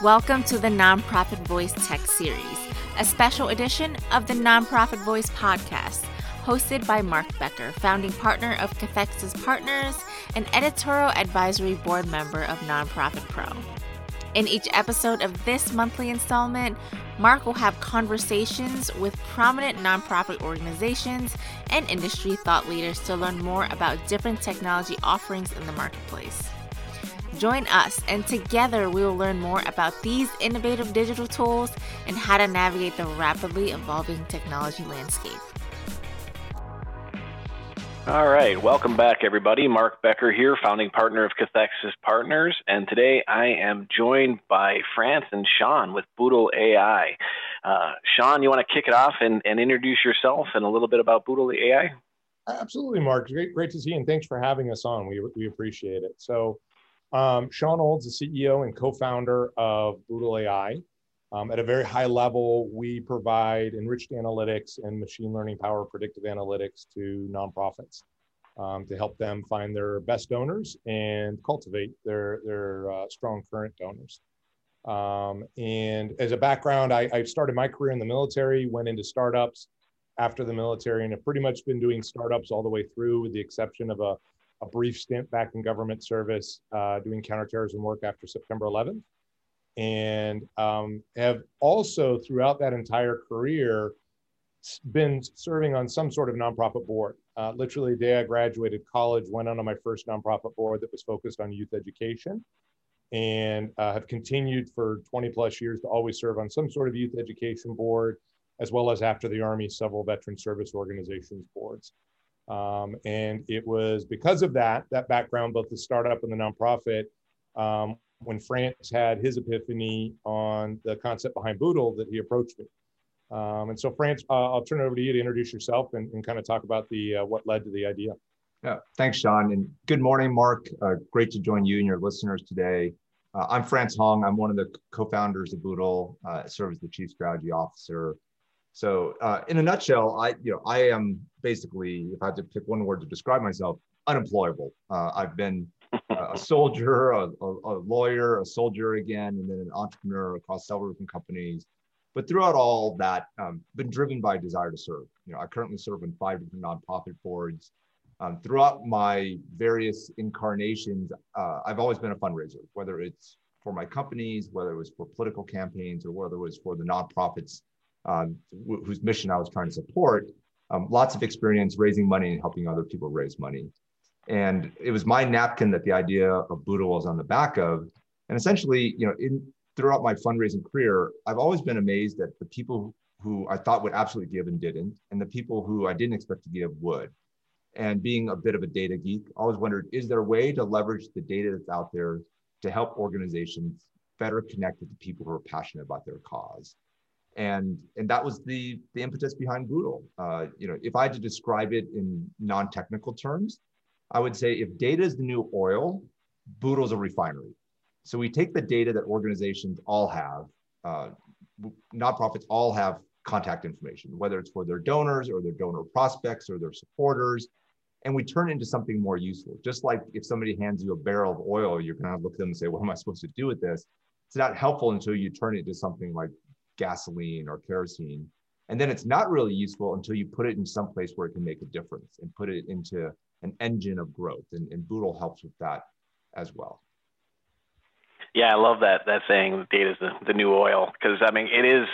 Welcome to the Nonprofit Voice Tech Series, a special edition of the Nonprofit Voice podcast, hosted by Mark Becker, founding partner of Cathexis Partners and editorial advisory board member of Nonprofit Pro. In each episode of this monthly installment, Mark will have conversations with prominent nonprofit organizations and industry thought leaders to learn more about different technology offerings in the marketplace. Join us, and together we will learn more about these innovative digital tools and how to navigate the rapidly evolving technology landscape. All right, welcome back, everybody. Mark Becker here, founding partner of Cathexis Partners, and today I am joined by France and Shawn with Boodle AI. Uh, Shawn, you want to kick it off and, and, introduce yourself and a little bit about Boodle AI? Absolutely, Mark. Great, great to see you, and thanks for having us on. We, we appreciate it. So, um, Shawn Olds, the CEO and co-founder of Boodle AI. Um, at a very high level, we provide enriched analytics and machine learning power predictive analytics to nonprofits um, to help them find their best donors and cultivate their, their uh, strong current donors. Um, and as a background, I, I started my career in the military, went into startups after the military, and have pretty much been doing startups all the way through, with the exception of a, a brief stint back in government service uh, doing counterterrorism work after September 11th and um, have also throughout that entire career been serving on some sort of nonprofit board. Uh, literally, the day I graduated college, went on my first nonprofit board that was focused on youth education, and uh, have continued for 20 plus years to always serve on some sort of youth education board, as well as after the Army, several veteran service organizations boards. Um, and it was because of that, that background, both the startup and the nonprofit, um, when France had his epiphany on the concept behind Boodle that he approached me. Um, and so, France, uh, I'll turn it over to you to introduce yourself and, and kind of talk about the uh, what led to the idea. Yeah, thanks, Shawn, and good morning, Mark. Uh, great to join you and your listeners today. Uh, I'm France Hoang. I'm one of the co-founders of Boodle. Uh, serve as the chief strategy officer. So, uh, in a nutshell, I you know I am basically, if I had to pick one word to describe myself, unemployable. I've been a soldier, a, a, a, lawyer, a soldier again, and then an entrepreneur across several different companies. But throughout all that, um, been driven by a desire to serve. You know, I currently serve on five different nonprofit boards. Um, throughout my various incarnations, uh, I've always been a fundraiser, whether it's for my companies, whether it was for political campaigns, or whether it was for the nonprofits um, whose mission I was trying to support. Um, lots of experience raising money and helping other people raise money. And it was my napkin that the idea of Boodle was on the back of. And essentially, you know, in throughout my fundraising career, I've always been amazed at the people who I thought would absolutely give and didn't, and the people who I didn't expect to give would. And being a bit of a data geek, I always wondered, is there a way to leverage the data that's out there to help organizations better connect with the people who are passionate about their cause? And, and that was the, the impetus behind Boodle. Uh, you know, if I had to describe it in non-technical terms, I would say if data is the new oil, Boodle's a refinery. So we take the data that organizations all have, uh, nonprofits all have contact information, whether it's for their donors or their donor prospects or their supporters, and we turn it into something more useful. Just like if somebody hands you a barrel of oil, you're going to look at them and say, "What am I supposed to do with this?" It's not helpful until you turn it into something like gasoline or kerosene, and then it's not really useful until you put it in some place where it can make a difference and put it into an engine of growth. And, and Boodle helps with that as well. Yeah, I love that that saying. Data is the, the new oil because I mean it is.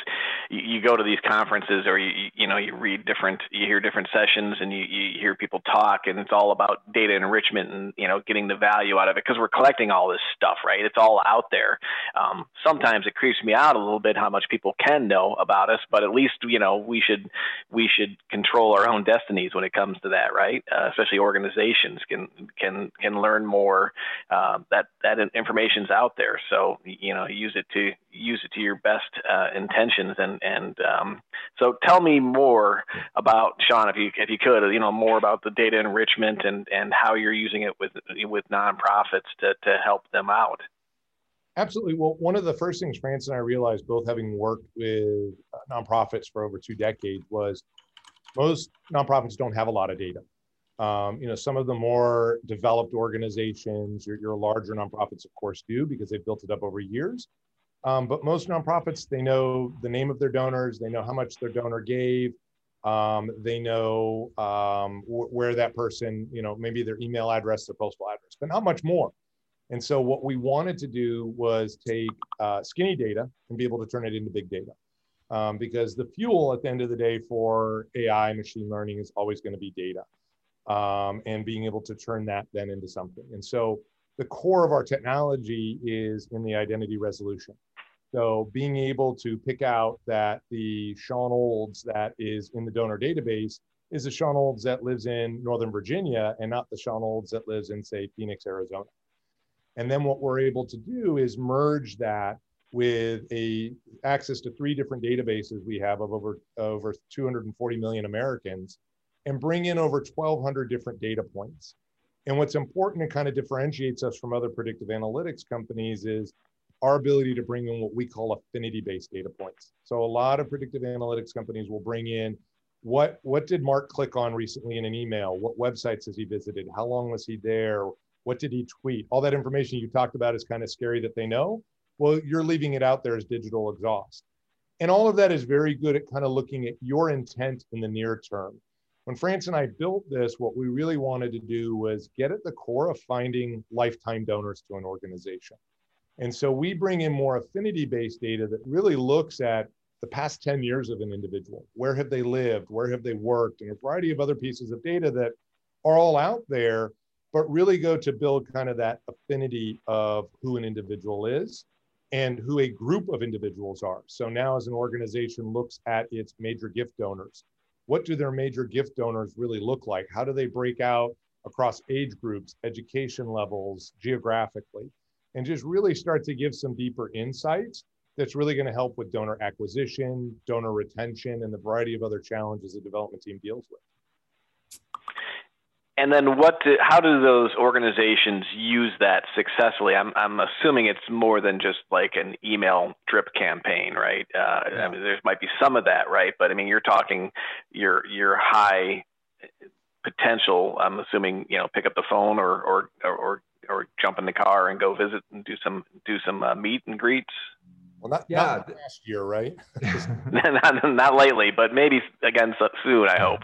You, go to these conferences or you you know you read different you hear different sessions and you, you hear people talk and it's all about data enrichment and you know getting the value out of it because we're collecting all this stuff right. It's all out there. Um, sometimes it creeps me out a little bit how much people can know about us, but at least you know we should we should control our own destinies when it comes to that, right? Uh, especially organizations can can can learn more. Uh, that that information's out there there. So you know, use it to use it to your best uh, intentions. And and um, so, tell me more about Shawn, if you if you could, you know, more about the data enrichment and and how you're using it with with nonprofits to to help them out. Absolutely. Well, one of the first things France and I realized, both having worked with uh, nonprofits for over two decades, was most nonprofits don't have a lot of data. Um, you know, some of the more developed organizations, your, your larger nonprofits, of course, do because they've built it up over years. Um, but most nonprofits, they know the name of their donors, they know how much their donor gave, um, they know um, wh- where that person, you know, maybe their email address, their postal address, but not much more. And so what we wanted to do was take uh, skinny data and be able to turn it into big data. Um, because the fuel at the end of the day for AI machine learning is always going to be data um, and being able to turn that then into something. And so the core of our technology is in the identity resolution. So being able to pick out that the Shawn Olds that is in the donor database is the Shawn Olds that lives in Northern Virginia and not the Shawn Olds that lives in, say, Phoenix, Arizona. And then what we're able to do is merge that with a access to three different databases we have of over over 240 million Americans and bring in over 1200 different data points. And what's important and kind of differentiates us from other predictive analytics companies is our ability to bring in what we call affinity based data points. So a lot of predictive analytics companies will bring in what what did Mark click on recently in an email? What websites has he visited? How long was he there? What did he tweet? All that information you talked about is kind of scary that they know. Well, you're leaving it out there as digital exhaust. And all of that is very good at kind of looking at your intent in the near term. When France and I built this, what we really wanted to do was get at the core of finding lifetime donors to an organization. And so we bring in more affinity based data that really looks at the past 10 years of an individual. Where have they lived? Where have they worked? And a variety of other pieces of data that are all out there but really go to build kind of that affinity of who an individual is and who a group of individuals are. So now, as an organization looks at its major gift donors, what do their major gift donors really look like? How do they break out across age groups, education levels, geographically? And just really start to give some deeper insights that's really going to help with donor acquisition, donor retention, and the variety of other challenges the development team deals with. And then what do, how do those organizations use that successfully? I'm i'm assuming it's more than just like an email drip campaign right? Uh, yeah. i mean there might be some of that right? But i mean you're talking your your high potential i'm assuming you know pick up the phone or or or or jump in the car and go visit and do some do some uh, meet and greets well, not, yeah. not last year, right? not, not lately, but maybe again soon. I hope.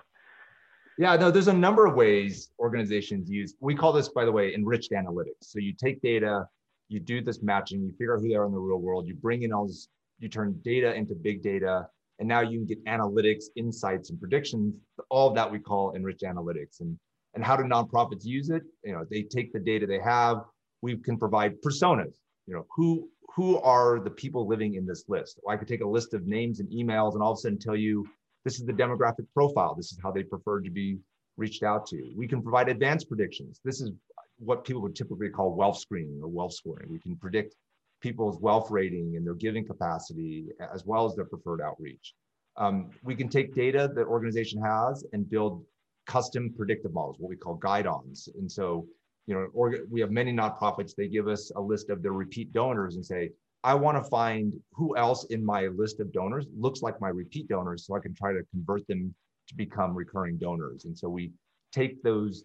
Yeah, no, there's a number of ways organizations use, we call this, by the way, enriched analytics. So you take data, you do this matching, you figure out who they are in the real world, you bring in all this, you turn data into big data, and now you can get analytics, insights, and predictions. All of that we call enriched analytics. And, and how do nonprofits use it? You know, they take the data they have, we can provide personas. You know, who who are the people living in this list? Well, I could take a list of names and emails and all of a sudden tell you this is the demographic profile. This is how they prefer to be reached out to. We can provide advanced predictions. This is what people would typically call wealth screening or wealth scoring. We can predict people's wealth rating and their giving capacity, as well as their preferred outreach. Um, we can take data that organization has and build custom predictive models, what we call guide-ons. And so, you know, we have many nonprofits, they give us a list of their repeat donors and say, I want to find who else in my list of donors looks like my repeat donors so I can try to convert them to become recurring donors. And so we take those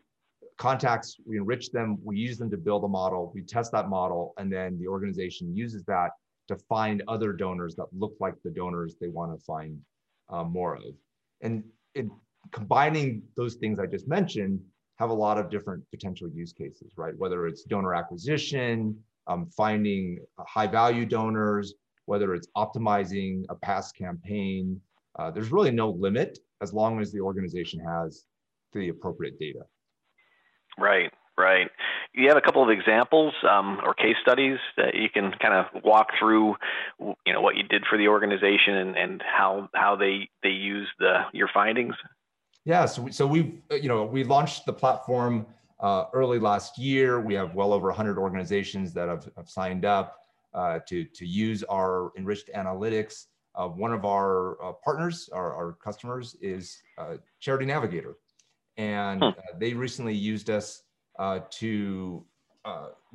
contacts, we enrich them, we use them to build a model, we test that model, and then the organization uses that to find other donors that look like the donors they want to find uh, more of. And it, combining those things I just mentioned have a lot of different potential use cases, right? Whether it's donor acquisition, um, finding high value donors, whether it's optimizing a past campaign. Uh, there's really no limit as long as the organization has the appropriate data. Right, right. You have a couple of examples um, or case studies that you can kind of walk through, you know, what you did for the organization and, and how how they they use the your findings. Yeah, so we, so we've you know we launched the platform uh, early last year. We have well over 100 organizations that have, have signed up uh, to, to use our enriched analytics. Uh, one of our uh, partners, our, our, customers, is uh, Charity Navigator. And hmm. uh, they recently used us to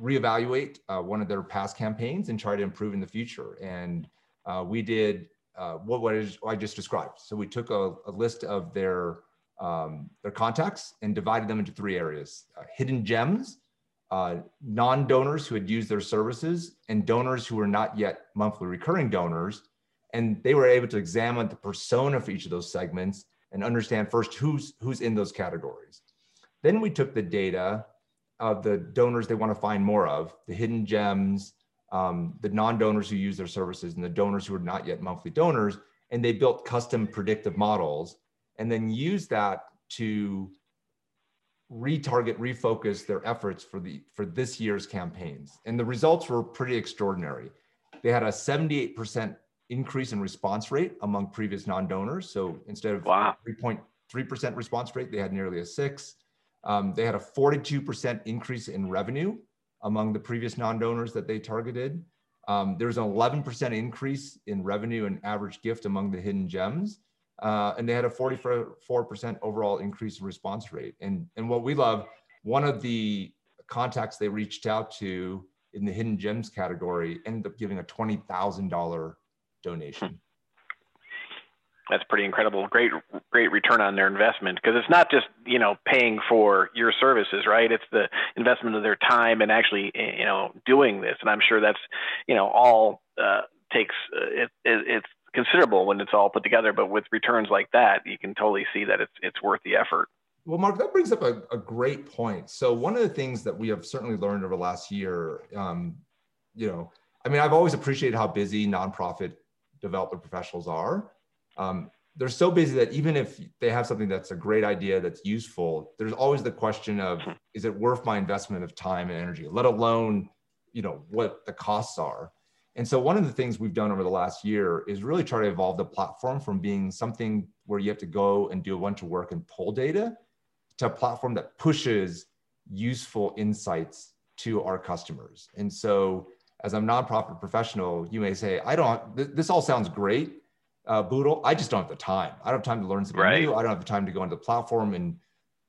reevaluate one of their past campaigns and try to improve in the future. And we did what, what is, I just described. So we took a, a list of their um, their contacts and divided them into three areas uh, hidden gems, uh, non-donors who had used their services and donors who were not yet monthly recurring donors. And they were able to examine the persona for each of those segments and understand first who's, who's in those categories. Then we took the data of the donors they want to find more of, the hidden gems, um, the non-donors who use their services and the donors who are not yet monthly donors, and they built custom predictive models and then use that to retarget, refocus their efforts for the for this year's campaigns. And the results were pretty extraordinary. They had a 78% increase in response rate among previous non-donors. So instead of wow. 3.3% response rate, they had nearly a six. Um, they had a 42% increase in revenue among the previous non-donors that they targeted. Um, was an 11% increase in revenue and average gift among the hidden gems. Uh, and they had a 44% overall increase in response rate. And, and what we love, one of the contacts they reached out to in the hidden gems category ended up giving a $20,000 donation. That's pretty incredible. Great, great return on their investment because it's not just you know paying for your services, right? It's the investment of their time and actually you know doing this. And I'm sure that's you know all uh, takes uh, it, it, it's considerable when it's all put together. But with returns like that, you can totally see that it's it's worth the effort. Well, Mark, that brings up a, a great point. So one of the things that we have certainly learned over the last year, um, you know, I mean, I've always appreciated how busy nonprofit developer professionals are. Um, they're so busy that even if they have something that's a great idea that's useful, there's always the question of hmm. is it worth my investment of time and energy, let alone you know what the costs are. And so one of the things we've done over the last year is really try to evolve the platform from being something where you have to go and do a bunch of work and pull data to a platform that pushes useful insights to our customers. And so as a nonprofit professional, you may say, I don't, this all sounds great, uh, Boodle. I just don't have the time. I don't have time to learn something right. new. I don't have the time to go into the platform and,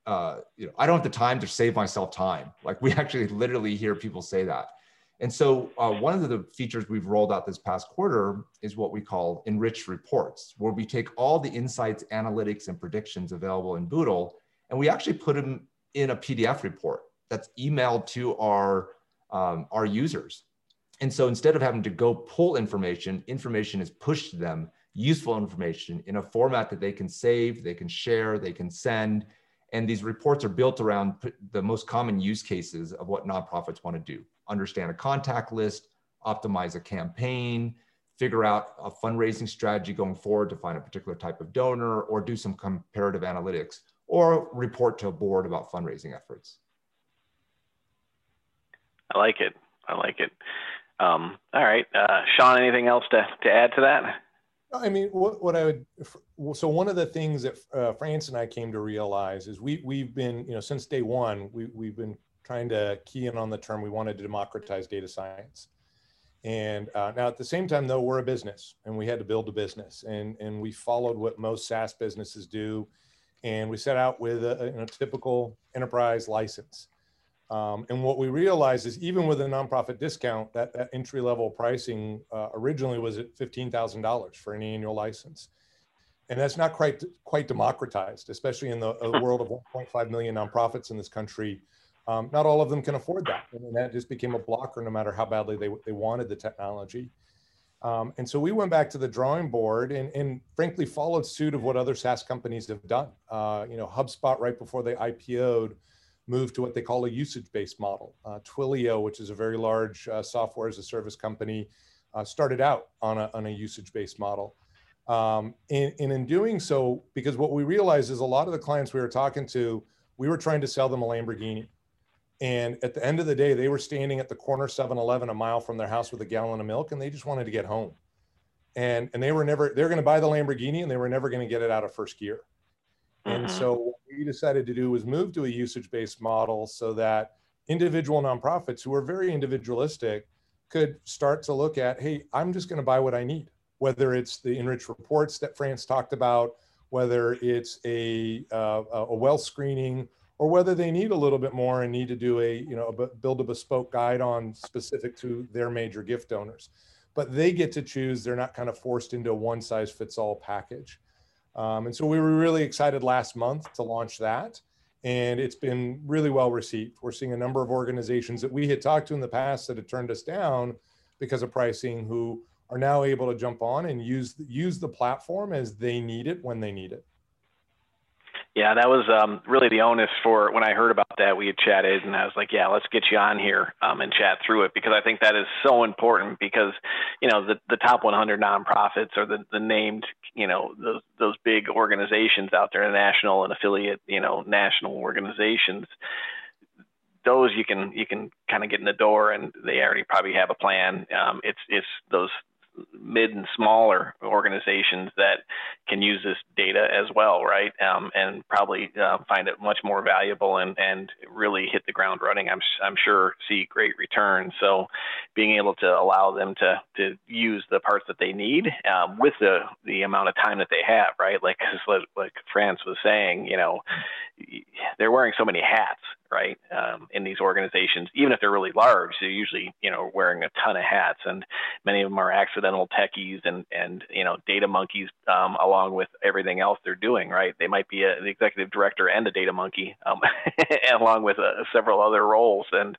uh, you know, I don't have the time to save myself time. Like we actually literally hear people say that. And so uh, one of the features we've rolled out this past quarter is what we call enriched reports, where we take all the insights, analytics, and predictions available in Boodle, and we actually put them in a PDF report that's emailed to our, um, our users. And so instead of having to go pull information, information is pushed to them, useful information in a format that they can save, they can share, they can send. And these reports are built around the most common use cases of what nonprofits want to do understand a contact list, optimize a campaign, figure out a fundraising strategy going forward to find a particular type of donor, or do some comparative analytics, or report to a board about fundraising efforts. I like it. I like it. Um, all right, uh, Shawn. Anything else to, to add to that? I mean, what, what I would so one of the things that uh, France and I came to realize is we we've been you know since day one we we've been trying to key in on the term we wanted to democratize data science. And uh, now at the same time, though, we're a business and we had to build a business and, and we followed what most SaaS businesses do. And we set out with a, typical enterprise license. Um, and what we realized is even with a nonprofit discount, that, that entry level pricing uh, originally was at $15,000 for an annual license. And that's not quite, quite democratized, especially in the world of 1.5 million nonprofits in this country um, not all of them can afford that. And that just became a blocker no matter how badly they, they wanted the technology. Um, and so we went back to the drawing board and, and frankly followed suit of what other SaaS companies have done. Uh, you know, HubSpot right before they IPO'd moved to what they call a usage-based model. Uh, Twilio, which is a very large uh, software as a service company, uh, started out on a, on a usage-based model. Um, and, and in doing so, because what we realized is a lot of the clients we were talking to, we were trying to sell them a Lamborghini. And at the end of the day, they were standing at the corner 7 Eleven a mile from their house with a gallon of milk and they just wanted to get home. And, and they were never, they're going to buy the Lamborghini and they were never going to get it out of first gear. And mm-hmm. so what we decided to do was move to a usage based model so that individual nonprofits who are very individualistic could start to look at hey, I'm just going to buy what I need, whether it's the enriched reports that France talked about, whether it's a, uh, a wealth screening or whether they need a little bit more and need to do a you know a, build a bespoke guide on specific to their major gift donors but they get to choose they're not kind of forced into a one size fits all package um, and so we were really excited last month to launch that and it's been really well received. We're seeing a number of organizations that we had talked to in the past that had turned us down because of pricing who are now able to jump on and use use the platform as they need it when they need it. Yeah, that was um, really the onus for when I heard about that. We had chatted, and I was like, "Yeah, let's get you on here um, and chat through it because I think that is so important. Because you know, the the top 100 nonprofits or the the named, you know, those those big organizations out there, national and affiliate, you know, national organizations. Those you can you can kind of get in the door, and they already probably have a plan. Um, it's it's those mid and smaller organizations that can use this data as well, right? Um, and probably uh, find it much more valuable and, and really hit the ground running. I'm, I'm sure see great returns. So being able to allow them to, to use the parts that they need um, with the, the amount of time that they have, right? Like, like France was saying, you know, they're wearing so many hats, right? Um, in these organizations, even if they're really large, they're usually, you know, wearing a ton of hats, and many of them are accidental techies and and you know data monkeys um, along with everything else they're doing, right? They might be a, the executive director and a data monkey, um, along with uh, several other roles, and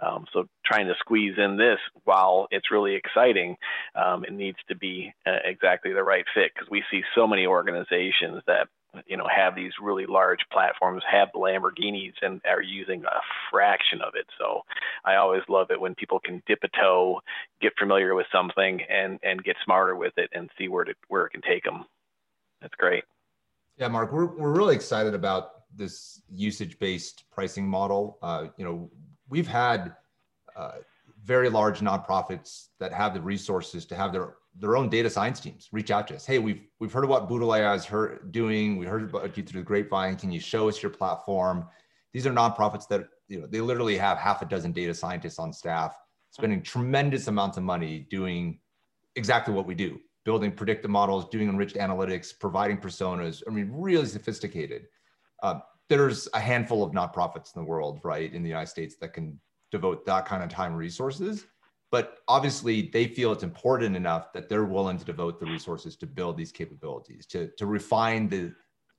um, so trying to squeeze in this while it's really exciting, um, it needs to be uh, exactly the right fit because we see so many organizations that you know have these really large platforms have lamborghinis and are using a fraction of it. So i always love it when people can dip a toe get familiar with something and and get smarter with it and see where to where it can take them that's great. Yeah mark we're, we're really excited about this usage based pricing model. Uh, you know we've had uh, very large nonprofits that have the resources to have their their own data science teams reach out to us. Hey, we've we've heard about Boodle AI is heard, doing. We heard about you through the grapevine. Can you show us your platform? These are nonprofits that you know they literally have half a dozen data scientists on staff, spending tremendous amounts of money doing exactly what we do, building predictive models, doing enriched analytics, providing personas. I mean, really sophisticated. Uh, there's a handful of nonprofits in the world, right, in the United States that can devote that kind of time resources but obviously they feel it's important enough that they're willing to devote the resources to build these capabilities to, to refine the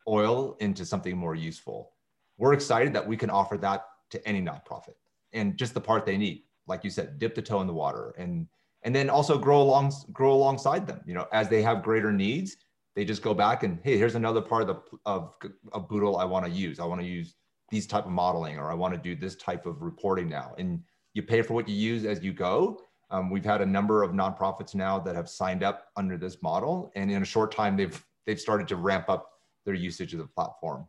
oil into something more useful. We're excited that we can offer that to any nonprofit and just the part they need. Like you said dip the toe in the water and and then also grow along grow alongside them. You know as they have greater needs they just go back and hey here's another part of the of, of boodle i want to use. I want to use these type of modeling or i want to do this type of reporting now. And you pay for what you use as you go. Um, we've had a number of nonprofits now that have signed up under this model, and in a short time, they've they've started to ramp up their usage of the platform.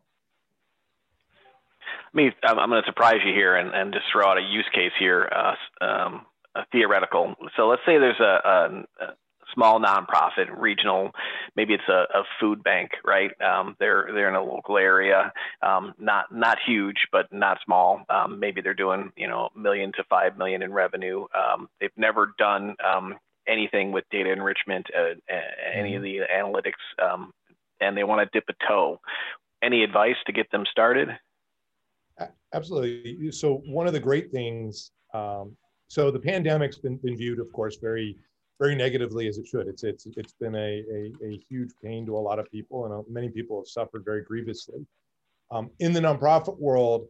I mean, I'm, going to surprise you here and, and just throw out a use case here, uh, um, a theoretical. So let's say there's a, a, small nonprofit, regional, maybe it's a, a food bank, right? Um, they're they're in a local area, um, not not huge, but not small. Um, maybe they're doing you know a million to five million in revenue. Um, they've never done um, anything with data enrichment, uh, any of mm-hmm. the analytics, um, and they want to dip a toe. Any advice to get them started? Absolutely. So one of the great things. so the pandemic's been, been viewed, of course, very very negatively as it should. It's it's it's been a, a, a huge pain to a lot of people, and uh, many people have suffered very grievously. Um, in the nonprofit world,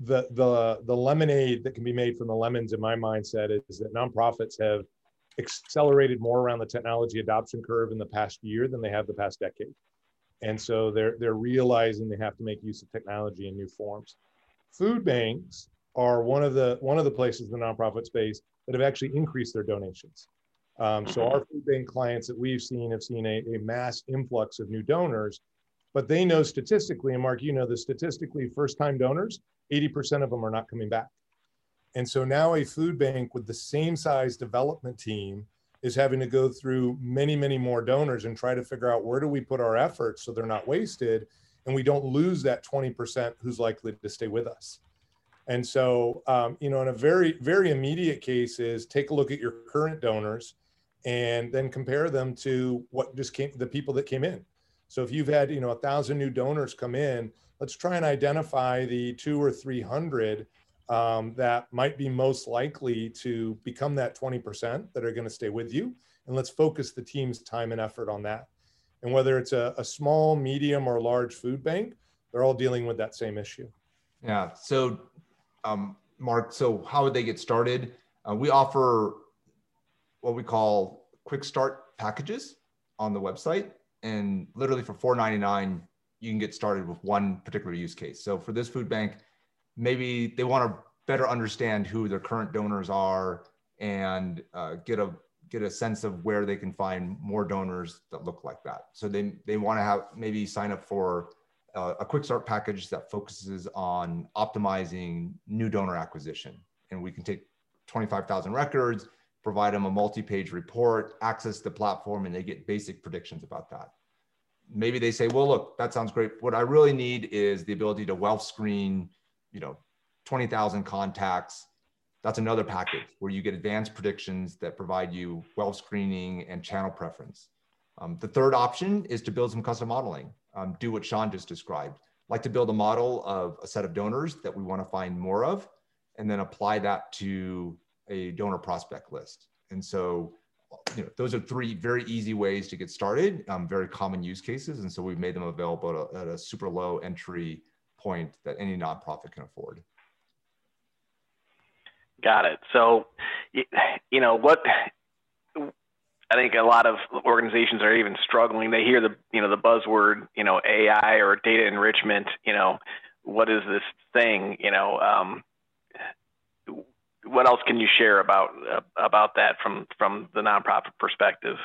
the the the lemonade that can be made from the lemons, in my mindset, is that nonprofits have accelerated more around the technology adoption curve in the past year than they have the past decade, and so they're they're realizing they have to make use of technology in new forms. Food banks are one of the one of the places in the nonprofit space that have actually increased their donations. Um, so our food bank clients that we've seen have seen a, a, mass influx of new donors, but they know statistically, and Mark, you know the statistically first time donors, 80% of them are not coming back. And so now a food bank with the same size development team is having to go through many, many more donors and try to figure out where do we put our efforts so they're not wasted and we don't lose that 20% who's likely to stay with us. And so, um, you know, in a very, very immediate case is take a look at your current donors and then compare them to what just came the people that came in so if you've had you know a thousand new donors come in let's try and identify the two or three hundred um, that might be most likely to become that 20% that are going to stay with you and let's focus the team's time and effort on that and whether it's a, a small medium or large food bank they're all dealing with that same issue Yeah. So, um, Mark, so how would they get started? Uh, we offer what we call quick start packages on the website. And literally for $4.99, you can get started with one particular use case. So for this food bank, maybe they want to better understand who their current donors are and uh, get a get a sense of where they can find more donors that look like that. So they they want to have maybe sign up for uh, a quick start package that focuses on optimizing new donor acquisition, and we can take 25,000 records, provide them a multi-page report, access the platform, and they get basic predictions about that. Maybe they say, well, look, that sounds great. What I really need is the ability to wealth screen, you know, 20,000 contacts. That's another package where you get advanced predictions that provide you wealth screening and channel preference. Um, the third option is to build some custom modeling, um, do what Shawn just described. Like to build a model of a set of donors that we want to find more of, and then apply that to a donor prospect list. And so, you know, those are three very easy ways to get started, um, very common use cases. And so we've made them available at a, at a super low entry point that any nonprofit can afford. Got it. So, you know, what I think a lot of organizations are even struggling. They hear the, you know, the buzzword, you know, AI or data enrichment, you know, what is this thing, you know, um, what else can you share about uh, about that from from the nonprofit perspective?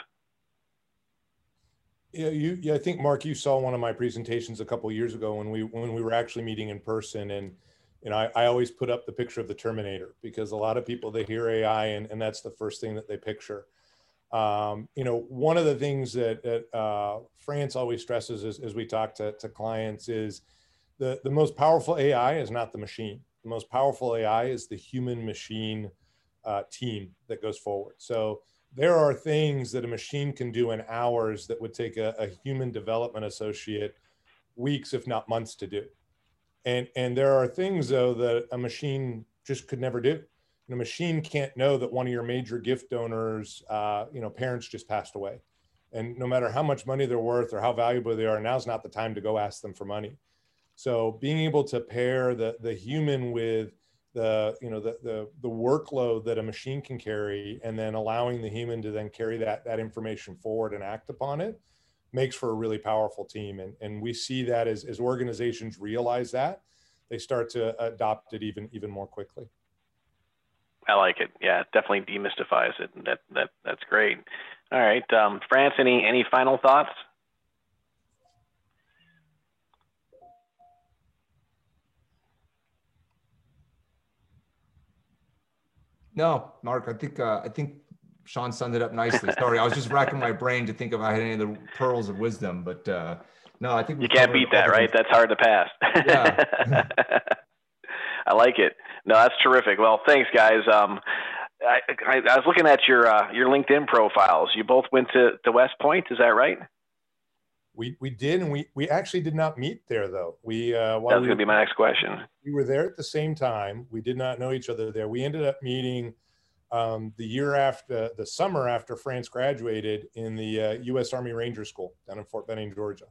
Yeah, you. Yeah, I think Mark, you saw one of my presentations a couple years ago when we when we were actually meeting in person, and know, I, I always put up the picture of the Terminator because a lot of people they hear AI and, and that's the first thing that they picture. Um, you know, one of the things that, that uh, France always stresses as, as we talk to, to clients is the, the most powerful AI is not the machine the most powerful AI is the human machine uh, team that goes forward. So there are things that a machine can do in hours that would take a, a human development associate weeks, if not months, to do. And and there are things though that a machine just could never do. And a machine can't know that one of your major gift donors, uh, you know, parents just passed away. And no matter how much money they're worth or how valuable they are, now's not the time to go ask them for money. So being able to pair the the human with the you know the, the the workload that a machine can carry and then allowing the human to then carry that that information forward and act upon it makes for a really powerful team. And and we see that as, as organizations realize that they start to adopt it even even more quickly. I like it. Yeah it definitely demystifies it that that that's great. All right um, france any any final thoughts No, Mark, I think uh, I think Shawn summed it up nicely. Sorry, I was just racking my brain to think if I had any of the pearls of wisdom, but uh, no, I think you can't beat that, right? That's hard to pass. Yeah. I like it. No, that's terrific. Well, thanks, guys. Um, I, I, I, was looking at your uh, your LinkedIn profiles. You both went to, to West Point, is that right? We we did, and we we actually did not meet there though. We uh, that's going to be my next question. We were there at the same time. We did not know each other there. We ended up meeting um, the year after the summer after France graduated in the uh, U.S. Army Ranger School down in Fort Benning, Georgia.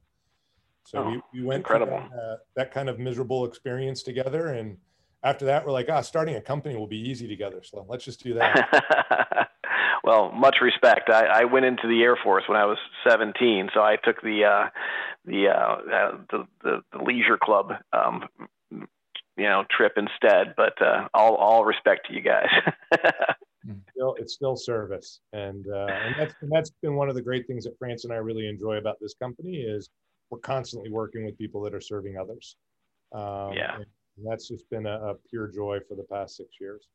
So oh, we, we went incredible. That, uh, that kind of miserable experience together, and after that, we're like, ah, starting a company will be easy together. So let's just do that. well, much respect. I, I went into the Air Force when I was 17, so I took the uh, the, uh, uh, the, the the leisure club um, you know trip instead. But uh, all all respect to you guys. still, it's still service, and uh, and that's and that's been one of the great things that France and I really enjoy about this company is we're constantly working with people that are serving others. Um, yeah, and that's just been a, a pure joy for the past six years.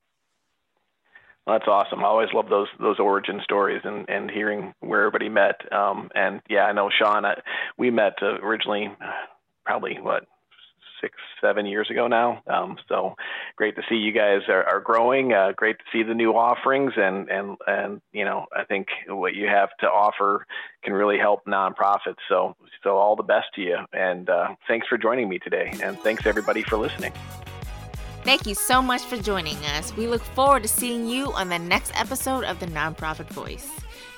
That's awesome. I always love those those origin stories and and hearing where everybody met. Um, and yeah, I know Shawn. I, we met uh, originally, probably what six seven years ago now. Um, so great to see you guys are, are growing. Uh, great to see the new offerings and and and you know I think what you have to offer can really help nonprofits. So so all the best to you. And uh, thanks for joining me today. And thanks everybody for listening. Thank you so much for joining us. We look forward to seeing you on the next episode of the Nonprofit Voice.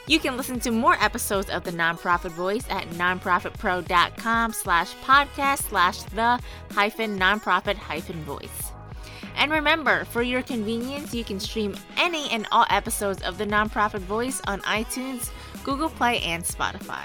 You can listen to more episodes of the Nonprofit Voice at nonprofitpro.com slash podcast slash the hyphen nonprofit hyphen voice. And remember, for your convenience, you can stream any and all episodes of the Nonprofit Voice on iTunes, Google Play, and Spotify.